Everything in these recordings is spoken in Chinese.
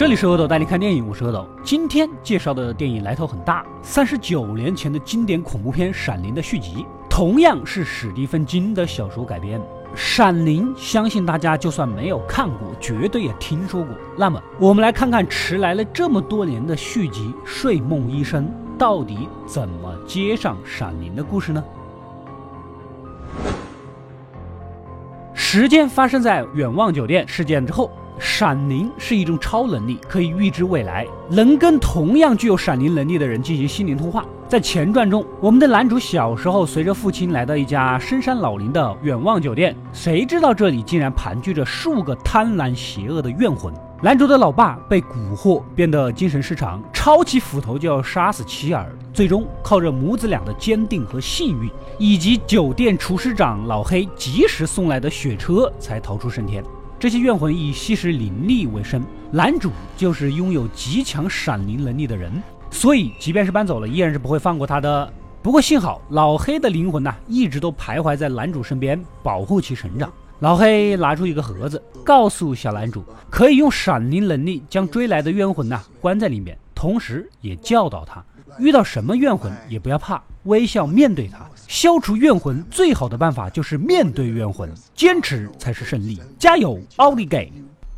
这里是阿斗带你看电影，我是阿斗。今天介绍的电影来头很大，三十九年前的经典恐怖片《闪灵》的续集，同样是史蒂芬金的小说改编。《闪灵》相信大家就算没有看过，绝对也听说过。那么，我们来看看迟来了这么多年的续集《睡梦医生》到底怎么接上《闪灵》的故事呢？时间发生在远望酒店事件之后。闪灵是一种超能力，可以预知未来，能跟同样具有闪灵能力的人进行心灵通话。在前传中，我们的男主小时候随着父亲来到一家深山老林的远望酒店，谁知道这里竟然盘踞着数个贪婪邪恶的怨魂。男主的老爸被蛊惑，变得精神失常，抄起斧头就要杀死妻儿。最终靠着母子俩的坚定和幸运，以及酒店厨师长老黑及时送来的血车，才逃出升天。这些怨魂以吸食灵力为生，男主就是拥有极强闪灵能力的人，所以即便是搬走了，依然是不会放过他的。不过幸好老黑的灵魂呢，一直都徘徊在男主身边，保护其成长。老黑拿出一个盒子，告诉小男主，可以用闪灵能力将追来的冤魂呐关在里面，同时也教导他。遇到什么怨魂也不要怕，微笑面对它。消除怨魂最好的办法就是面对怨魂，坚持才是胜利。加油，奥利给！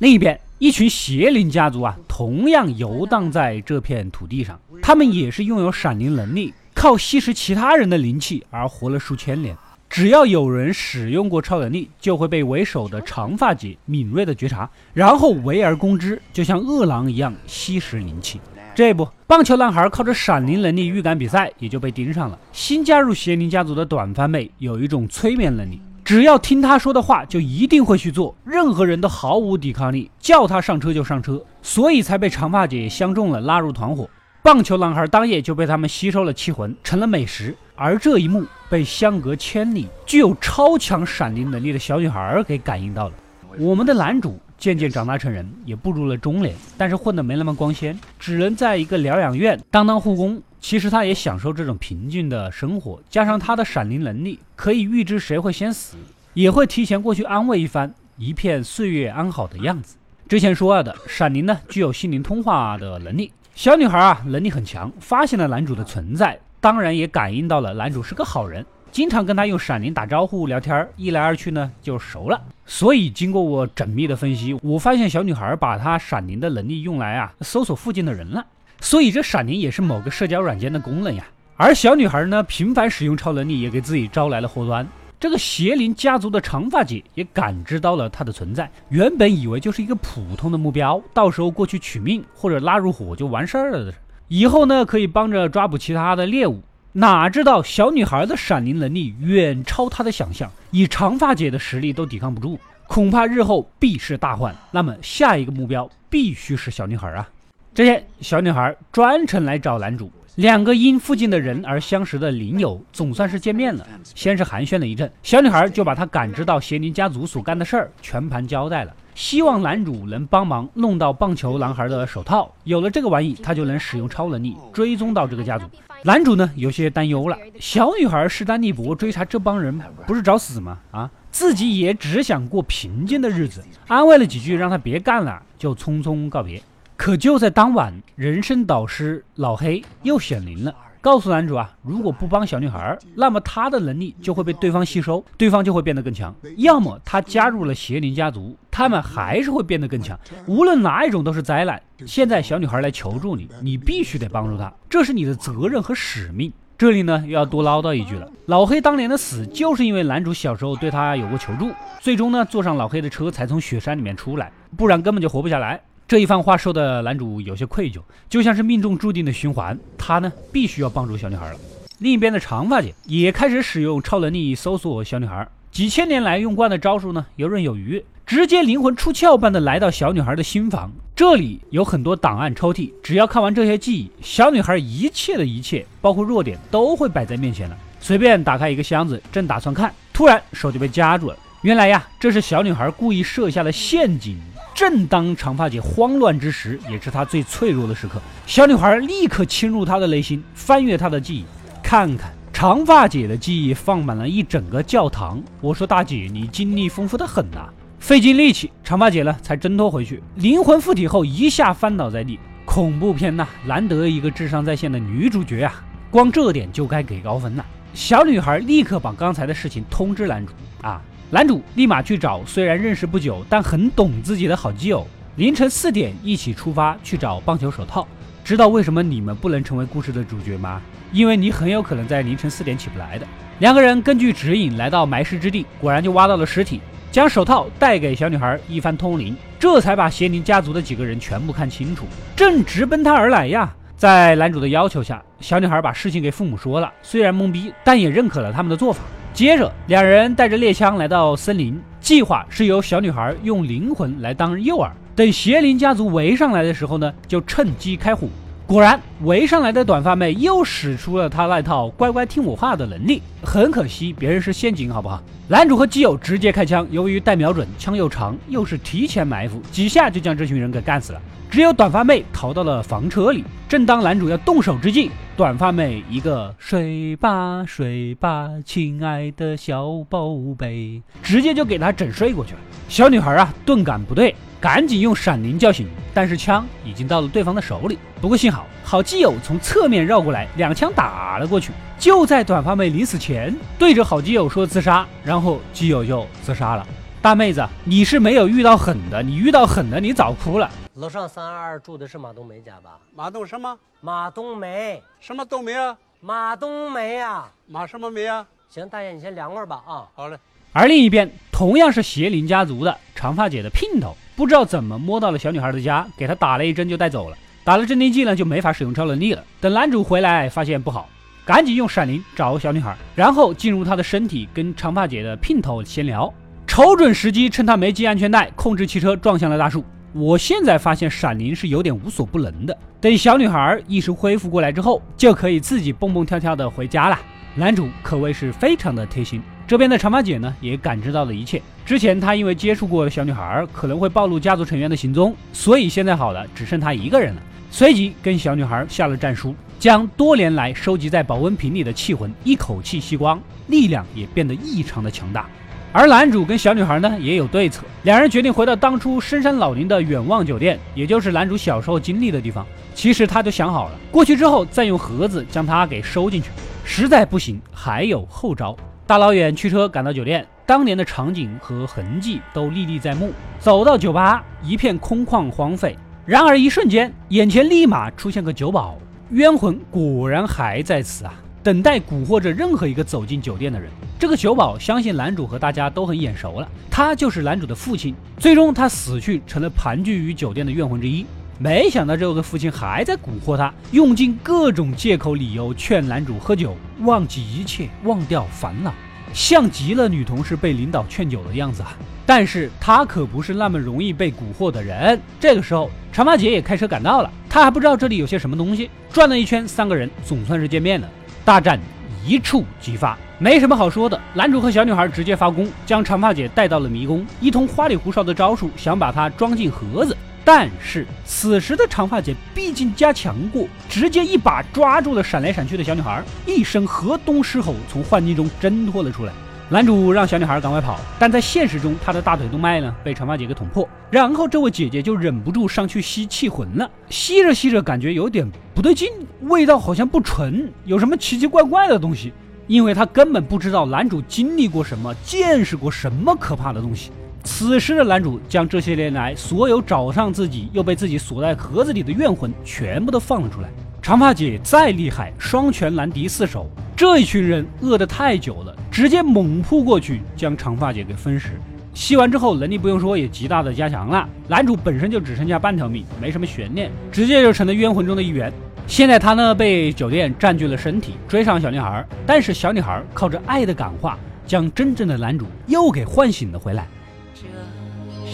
另一边，一群邪灵家族啊，同样游荡在这片土地上。他们也是拥有闪灵能力，靠吸食其他人的灵气而活了数千年。只要有人使用过超能力，就会被为首的长发姐敏锐的觉察，然后围而攻之，就像饿狼一样吸食灵气。这不，棒球男孩靠着闪灵能力预感比赛，也就被盯上了。新加入邪灵家族的短发妹有一种催眠能力，只要听她说的话，就一定会去做，任何人都毫无抵抗力，叫她上车就上车，所以才被长发姐相中了，拉入团伙。棒球男孩当夜就被他们吸收了气魂，成了美食。而这一幕被相隔千里、具有超强闪灵能力的小女孩给感应到了。我们的男主。渐渐长大成人，也步入了中年，但是混得没那么光鲜，只能在一个疗养院当当护工。其实他也享受这种平静的生活，加上他的闪灵能力，可以预知谁会先死，也会提前过去安慰一番，一片岁月安好的样子。之前说了的，闪灵呢具有心灵通话的能力，小女孩啊能力很强，发现了男主的存在，当然也感应到了男主是个好人。经常跟他用闪灵打招呼聊天，一来二去呢就熟了。所以经过我缜密的分析，我发现小女孩把她闪灵的能力用来啊搜索附近的人了。所以这闪灵也是某个社交软件的功能呀。而小女孩呢频繁使用超能力，也给自己招来了祸端。这个邪灵家族的长发姐也感知到了她的存在，原本以为就是一个普通的目标，到时候过去取命或者拉入伙就完事儿了的，以后呢可以帮着抓捕其他的猎物。哪知道小女孩的闪灵能力远超她的想象，以长发姐的实力都抵抗不住，恐怕日后必是大患。那么下一个目标必须是小女孩啊！这天，小女孩专程来找男主，两个因附近的人而相识的灵友总算是见面了。先是寒暄了一阵，小女孩就把她感知到邪灵家族所干的事儿全盘交代了。希望男主能帮忙弄到棒球男孩的手套，有了这个玩意，他就能使用超能力追踪到这个家族。男主呢有些担忧了，小女孩势单力薄，追查这帮人不是找死吗？啊，自己也只想过平静的日子，安慰了几句，让他别干了，就匆匆告别。可就在当晚，人生导师老黑又显灵了。告诉男主啊，如果不帮小女孩，那么他的能力就会被对方吸收，对方就会变得更强。要么他加入了邪灵家族，他们还是会变得更强。无论哪一种都是灾难。现在小女孩来求助你，你必须得帮助她，这是你的责任和使命。这里呢，又要多唠叨一句了。老黑当年的死，就是因为男主小时候对他有过求助，最终呢，坐上老黑的车才从雪山里面出来，不然根本就活不下来。这一番话说的男主有些愧疚，就像是命中注定的循环。他呢，必须要帮助小女孩了。另一边的长发姐也开始使用超能力搜索小女孩，几千年来用惯的招数呢，游刃有余，直接灵魂出窍般的来到小女孩的新房。这里有很多档案抽屉，只要看完这些记忆，小女孩一切的一切，包括弱点，都会摆在面前了。随便打开一个箱子，正打算看，突然手就被夹住了。原来呀，这是小女孩故意设下的陷阱。正当长发姐慌乱之时，也是她最脆弱的时刻。小女孩立刻侵入她的内心，翻阅她的记忆，看看长发姐的记忆放满了一整个教堂。我说大姐，你经历丰富的很呐。费尽力气，长发姐呢才挣脱回去，灵魂附体后一下翻倒在地。恐怖片呐，难得一个智商在线的女主角啊，光这点就该给高分了。小女孩立刻把刚才的事情通知男主啊，男主立马去找虽然认识不久但很懂自己的好基友，凌晨四点一起出发去找棒球手套。知道为什么你们不能成为故事的主角吗？因为你很有可能在凌晨四点起不来的。两个人根据指引来到埋尸之地，果然就挖到了尸体，将手套带给小女孩一番通灵，这才把邪灵家族的几个人全部看清楚，正直奔他而来呀。在男主的要求下，小女孩把事情给父母说了，虽然懵逼，但也认可了他们的做法。接着，两人带着猎枪来到森林，计划是由小女孩用灵魂来当诱饵，等邪灵家族围上来的时候呢，就趁机开火。果然，围上来的短发妹又使出了她那套乖乖听我话的能力。很可惜，别人是陷阱，好不好？男主和基友直接开枪，由于带瞄准，枪又长，又是提前埋伏，几下就将这群人给干死了。只有短发妹逃到了房车里。正当男主要动手之际，短发妹一个睡吧睡吧，亲爱的小宝贝，直接就给他整睡过去了。小女孩啊，顿感不对。赶紧用闪灵叫醒，但是枪已经到了对方的手里。不过幸好，好基友从侧面绕过来，两枪打了过去。就在短发妹临死前，对着好基友说自杀，然后基友就自杀了。大妹子，你是没有遇到狠的，你遇到狠的，你早哭了。楼上三二二住的是马冬梅家吧？马冬什么？马冬梅？什么冬梅啊？马冬梅啊？马什么梅啊？行，大爷你先凉快吧啊。好嘞。而另一边，同样是邪灵家族的长发姐的姘头。不知道怎么摸到了小女孩的家，给她打了一针就带走了。打了镇定剂呢，就没法使用超能力了。等男主回来发现不好，赶紧用闪灵找小女孩，然后进入她的身体，跟长发姐的姘头闲聊，瞅准时机，趁她没系安全带，控制汽车撞向了大树。我现在发现闪灵是有点无所不能的。等小女孩意识恢复过来之后，就可以自己蹦蹦跳跳的回家了。男主可谓是非常的贴心。这边的长发姐呢，也感知到了一切。之前她因为接触过小女孩，可能会暴露家族成员的行踪，所以现在好了，只剩她一个人了。随即跟小女孩下了战书，将多年来收集在保温瓶里的气魂一口气吸光，力量也变得异常的强大。而男主跟小女孩呢，也有对策，两人决定回到当初深山老林的远望酒店，也就是男主小时候经历的地方。其实他就想好了，过去之后再用盒子将他给收进去，实在不行还有后招。大老远驱车赶到酒店，当年的场景和痕迹都历历在目。走到酒吧，一片空旷荒废。然而一瞬间，眼前立马出现个酒保，冤魂果然还在此啊，等待蛊惑着任何一个走进酒店的人。这个酒保相信男主和大家都很眼熟了，他就是男主的父亲。最终他死去，成了盘踞于酒店的冤魂之一。没想到这个父亲还在蛊惑他，用尽各种借口理由劝男主喝酒，忘记一切，忘掉烦恼，像极了女同事被领导劝酒的样子啊！但是他可不是那么容易被蛊惑的人。这个时候，长发姐也开车赶到了，她还不知道这里有些什么东西。转了一圈，三个人总算是见面了。大战一触即发，没什么好说的。男主和小女孩直接发功，将长发姐带到了迷宫，一通花里胡哨的招数，想把她装进盒子。但是此时的长发姐毕竟加强过，直接一把抓住了闪来闪去的小女孩，一声河东狮吼，从幻境中挣脱了出来。男主让小女孩赶快跑，但在现实中，他的大腿动脉呢被长发姐给捅破，然后这位姐姐就忍不住上去吸气魂了。吸着吸着，感觉有点不对劲，味道好像不纯，有什么奇奇怪怪的东西。因为她根本不知道男主经历过什么，见识过什么可怕的东西。此时的男主将这些年来所有找上自己又被自己锁在盒子里的怨魂全部都放了出来。长发姐再厉害，双拳难敌四手。这一群人饿得太久了，直接猛扑过去将长发姐给分食。吸完之后，能力不用说也极大的加强了。男主本身就只剩下半条命，没什么悬念，直接就成了冤魂中的一员。现在他呢被酒店占据了身体，追上小女孩，但是小女孩靠着爱的感化，将真正的男主又给唤醒了回来。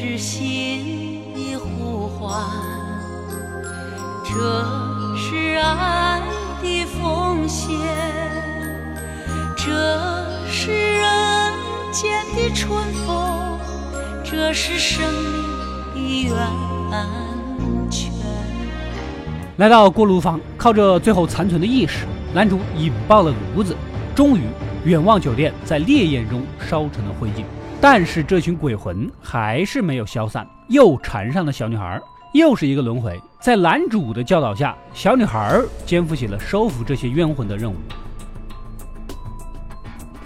是心的呼唤，这是爱的奉献，这是人间的春风，这是生命的源泉。来到锅炉房，靠着最后残存的意识，男主引爆了炉子，终于，远望酒店在烈焰中烧成了灰烬。但是这群鬼魂还是没有消散，又缠上了小女孩，又是一个轮回。在男主的教导下，小女孩肩负起了收服这些冤魂的任务。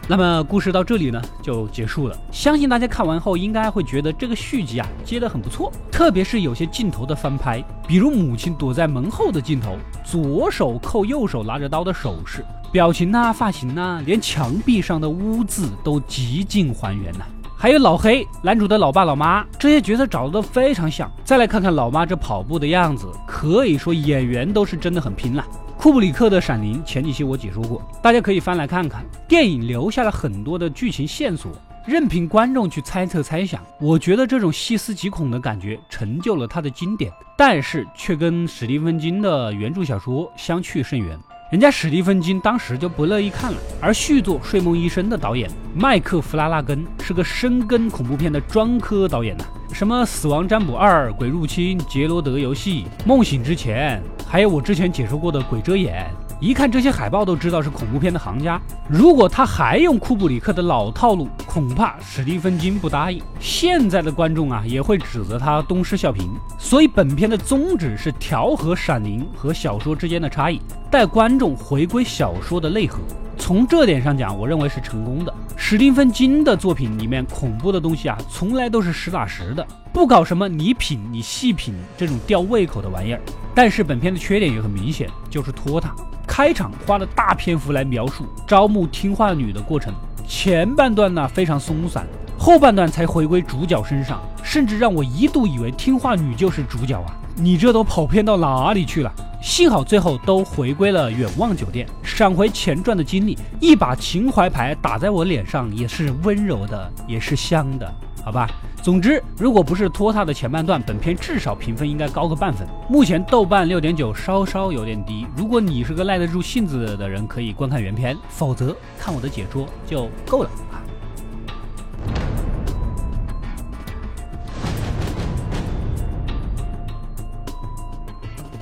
那么故事到这里呢就结束了。相信大家看完后应该会觉得这个续集啊接得很不错，特别是有些镜头的翻拍，比如母亲躲在门后的镜头，左手扣右手拿着刀的手势，表情呐、发型呐，连墙壁上的污渍都极尽还原呐。还有老黑，男主的老爸老妈，这些角色找的都非常像。再来看看老妈这跑步的样子，可以说演员都是真的很拼了。库布里克的《闪灵》前几期我解说过，大家可以翻来看看。电影留下了很多的剧情线索，任凭观众去猜测猜想。我觉得这种细思极恐的感觉成就了它的经典，但是却跟史蒂芬金的原著小说相去甚远。人家史蒂芬金当时就不乐意看了，而续作《睡梦医生》的导演麦克弗拉纳根是个深耕恐怖片的专科导演呐，什么《死亡占卜二》《鬼入侵》《杰罗德游戏》《梦醒之前》，还有我之前解说过的《鬼遮眼》。一看这些海报都知道是恐怖片的行家。如果他还用库布里克的老套路，恐怕史蒂芬金不答应。现在的观众啊，也会指责他东施效颦。所以本片的宗旨是调和《闪灵》和小说之间的差异，带观众回归小说的内核。从这点上讲，我认为是成功的。史蒂芬金的作品里面恐怖的东西啊，从来都是实打实的，不搞什么你品你细品这种吊胃口的玩意儿。但是本片的缺点也很明显，就是拖沓。开场花了大篇幅来描述招募听话女的过程，前半段呢非常松散，后半段才回归主角身上，甚至让我一度以为听话女就是主角啊！你这都跑偏到哪里去了？幸好最后都回归了远望酒店，闪回前传的经历，一把情怀牌打在我脸上，也是温柔的，也是香的。好吧，总之，如果不是拖沓的前半段，本片至少评分应该高个半分。目前豆瓣六点九，稍稍有点低。如果你是个耐得住性子的人，可以观看原片，否则看我的解说就够了。